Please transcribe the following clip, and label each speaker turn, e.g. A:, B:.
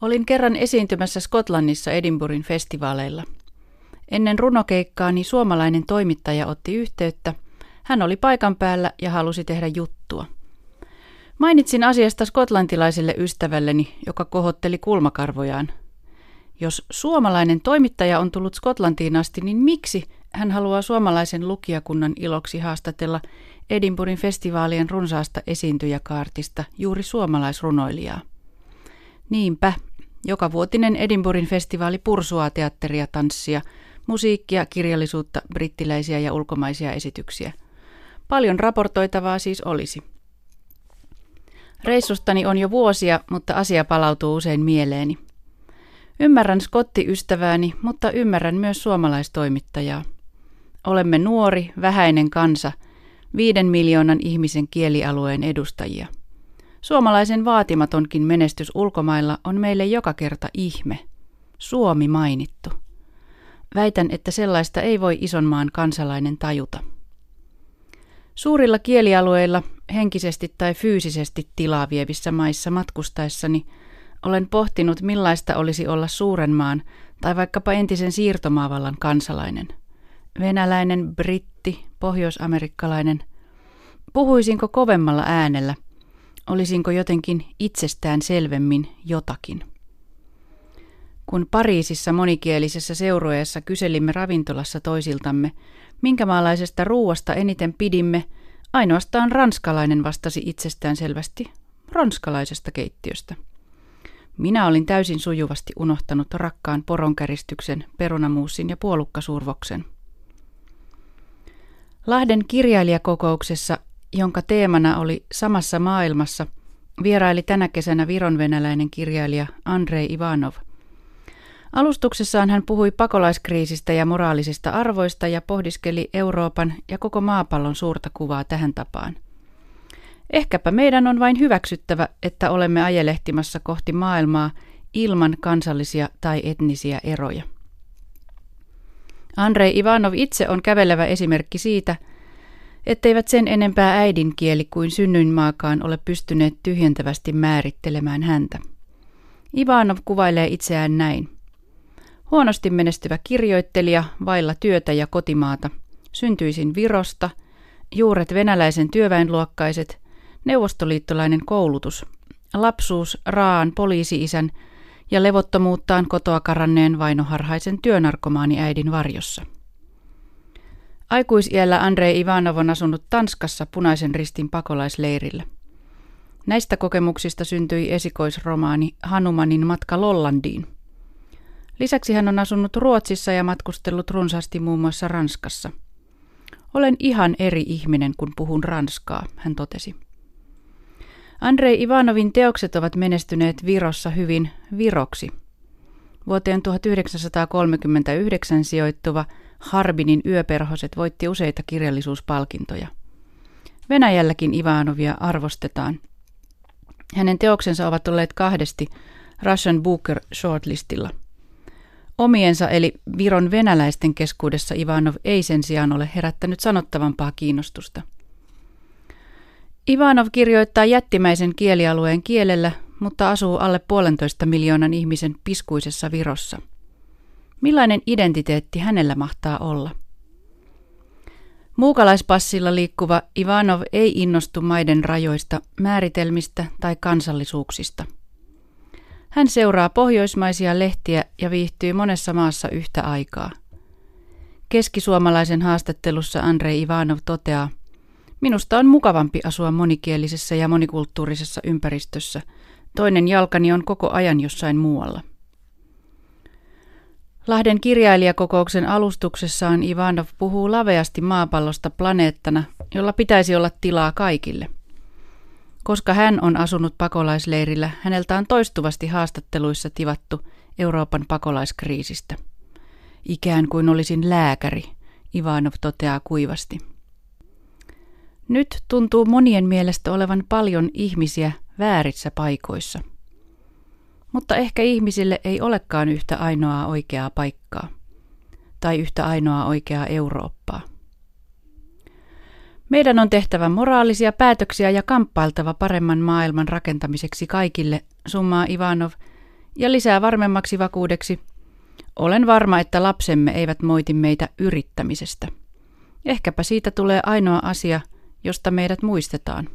A: Olin kerran esiintymässä Skotlannissa Edinburghin festivaaleilla. Ennen runokeikkaani suomalainen toimittaja otti yhteyttä. Hän oli paikan päällä ja halusi tehdä juttua. Mainitsin asiasta skotlantilaiselle ystävälleni, joka kohotteli kulmakarvojaan. Jos suomalainen toimittaja on tullut Skotlantiin asti, niin miksi hän haluaa suomalaisen lukijakunnan iloksi haastatella Edinburghin festivaalien runsaasta esiintyjäkaartista juuri suomalaisrunoilijaa? Niinpä, joka vuotinen Edinburghin festivaali pursuaa teatteria, tanssia, musiikkia, kirjallisuutta, brittiläisiä ja ulkomaisia esityksiä. Paljon raportoitavaa siis olisi. Reissustani on jo vuosia, mutta asia palautuu usein mieleeni. Ymmärrän skottiystävääni, mutta ymmärrän myös suomalaistoimittajaa. Olemme nuori, vähäinen kansa, viiden miljoonan ihmisen kielialueen edustajia. Suomalaisen vaatimatonkin menestys ulkomailla on meille joka kerta ihme. Suomi mainittu. Väitän, että sellaista ei voi ison maan kansalainen tajuta. Suurilla kielialueilla, henkisesti tai fyysisesti tilaa vievissä maissa matkustaessani, olen pohtinut millaista olisi olla suuren maan tai vaikkapa entisen siirtomaavallan kansalainen. Venäläinen, britti, pohjoisamerikkalainen. Puhuisinko kovemmalla äänellä? Olisinko jotenkin itsestään selvemmin jotakin? Kun Pariisissa monikielisessä seurueessa kyselimme ravintolassa toisiltamme, minkä maalaisesta ruuasta eniten pidimme, ainoastaan ranskalainen vastasi itsestään selvästi ranskalaisesta keittiöstä. Minä olin täysin sujuvasti unohtanut rakkaan poronkäristyksen, perunamuussin ja puolukkasurvoksen. Lahden kirjailijakokouksessa, jonka teemana oli samassa maailmassa, vieraili tänä kesänä vironvenäläinen kirjailija Andrei Ivanov – Alustuksessaan hän puhui pakolaiskriisistä ja moraalisista arvoista ja pohdiskeli Euroopan ja koko maapallon suurta kuvaa tähän tapaan. Ehkäpä meidän on vain hyväksyttävä, että olemme ajelehtimassa kohti maailmaa ilman kansallisia tai etnisiä eroja. Andrei Ivanov itse on kävelevä esimerkki siitä, etteivät sen enempää äidinkieli kuin synnyinmaakaan ole pystyneet tyhjentävästi määrittelemään häntä. Ivanov kuvailee itseään näin – Huonosti menestyvä kirjoittelija, vailla työtä ja kotimaata. Syntyisin Virosta, juuret venäläisen työväenluokkaiset, neuvostoliittolainen koulutus, lapsuus raan poliisi-isän ja levottomuuttaan kotoa karanneen vainoharhaisen työnarkomaani äidin varjossa. Aikuisiellä Andrei Ivanov on asunut Tanskassa punaisen ristin pakolaisleirillä. Näistä kokemuksista syntyi esikoisromaani Hanumanin matka Lollandiin – Lisäksi hän on asunut Ruotsissa ja matkustellut runsaasti muun muassa Ranskassa. Olen ihan eri ihminen, kun puhun ranskaa, hän totesi. Andrei Ivanovin teokset ovat menestyneet Virossa hyvin viroksi. Vuoteen 1939 sijoittuva Harbinin yöperhoset voitti useita kirjallisuuspalkintoja. Venäjälläkin Ivanovia arvostetaan. Hänen teoksensa ovat olleet kahdesti Russian Booker shortlistilla – Omiensa eli Viron venäläisten keskuudessa Ivanov ei sen sijaan ole herättänyt sanottavampaa kiinnostusta. Ivanov kirjoittaa jättimäisen kielialueen kielellä, mutta asuu alle puolentoista miljoonan ihmisen piskuisessa Virossa. Millainen identiteetti hänellä mahtaa olla? Muukalaispassilla liikkuva Ivanov ei innostu maiden rajoista, määritelmistä tai kansallisuuksista – hän seuraa pohjoismaisia lehtiä ja viihtyy monessa maassa yhtä aikaa. Keskisuomalaisen haastattelussa Andrei Ivanov toteaa, Minusta on mukavampi asua monikielisessä ja monikulttuurisessa ympäristössä. Toinen jalkani on koko ajan jossain muualla. Lahden kirjailijakokouksen alustuksessaan Ivanov puhuu laveasti maapallosta planeettana, jolla pitäisi olla tilaa kaikille – koska hän on asunut pakolaisleirillä, häneltä on toistuvasti haastatteluissa tivattu Euroopan pakolaiskriisistä. Ikään kuin olisin lääkäri, Ivanov toteaa kuivasti. Nyt tuntuu monien mielestä olevan paljon ihmisiä väärissä paikoissa. Mutta ehkä ihmisille ei olekaan yhtä ainoaa oikeaa paikkaa tai yhtä ainoaa oikeaa Eurooppaa. Meidän on tehtävä moraalisia päätöksiä ja kamppailtava paremman maailman rakentamiseksi kaikille, summaa Ivanov, Ja lisää varmemmaksi vakuudeksi, olen varma, että lapsemme eivät moiti meitä yrittämisestä. Ehkäpä siitä tulee ainoa asia, josta meidät muistetaan.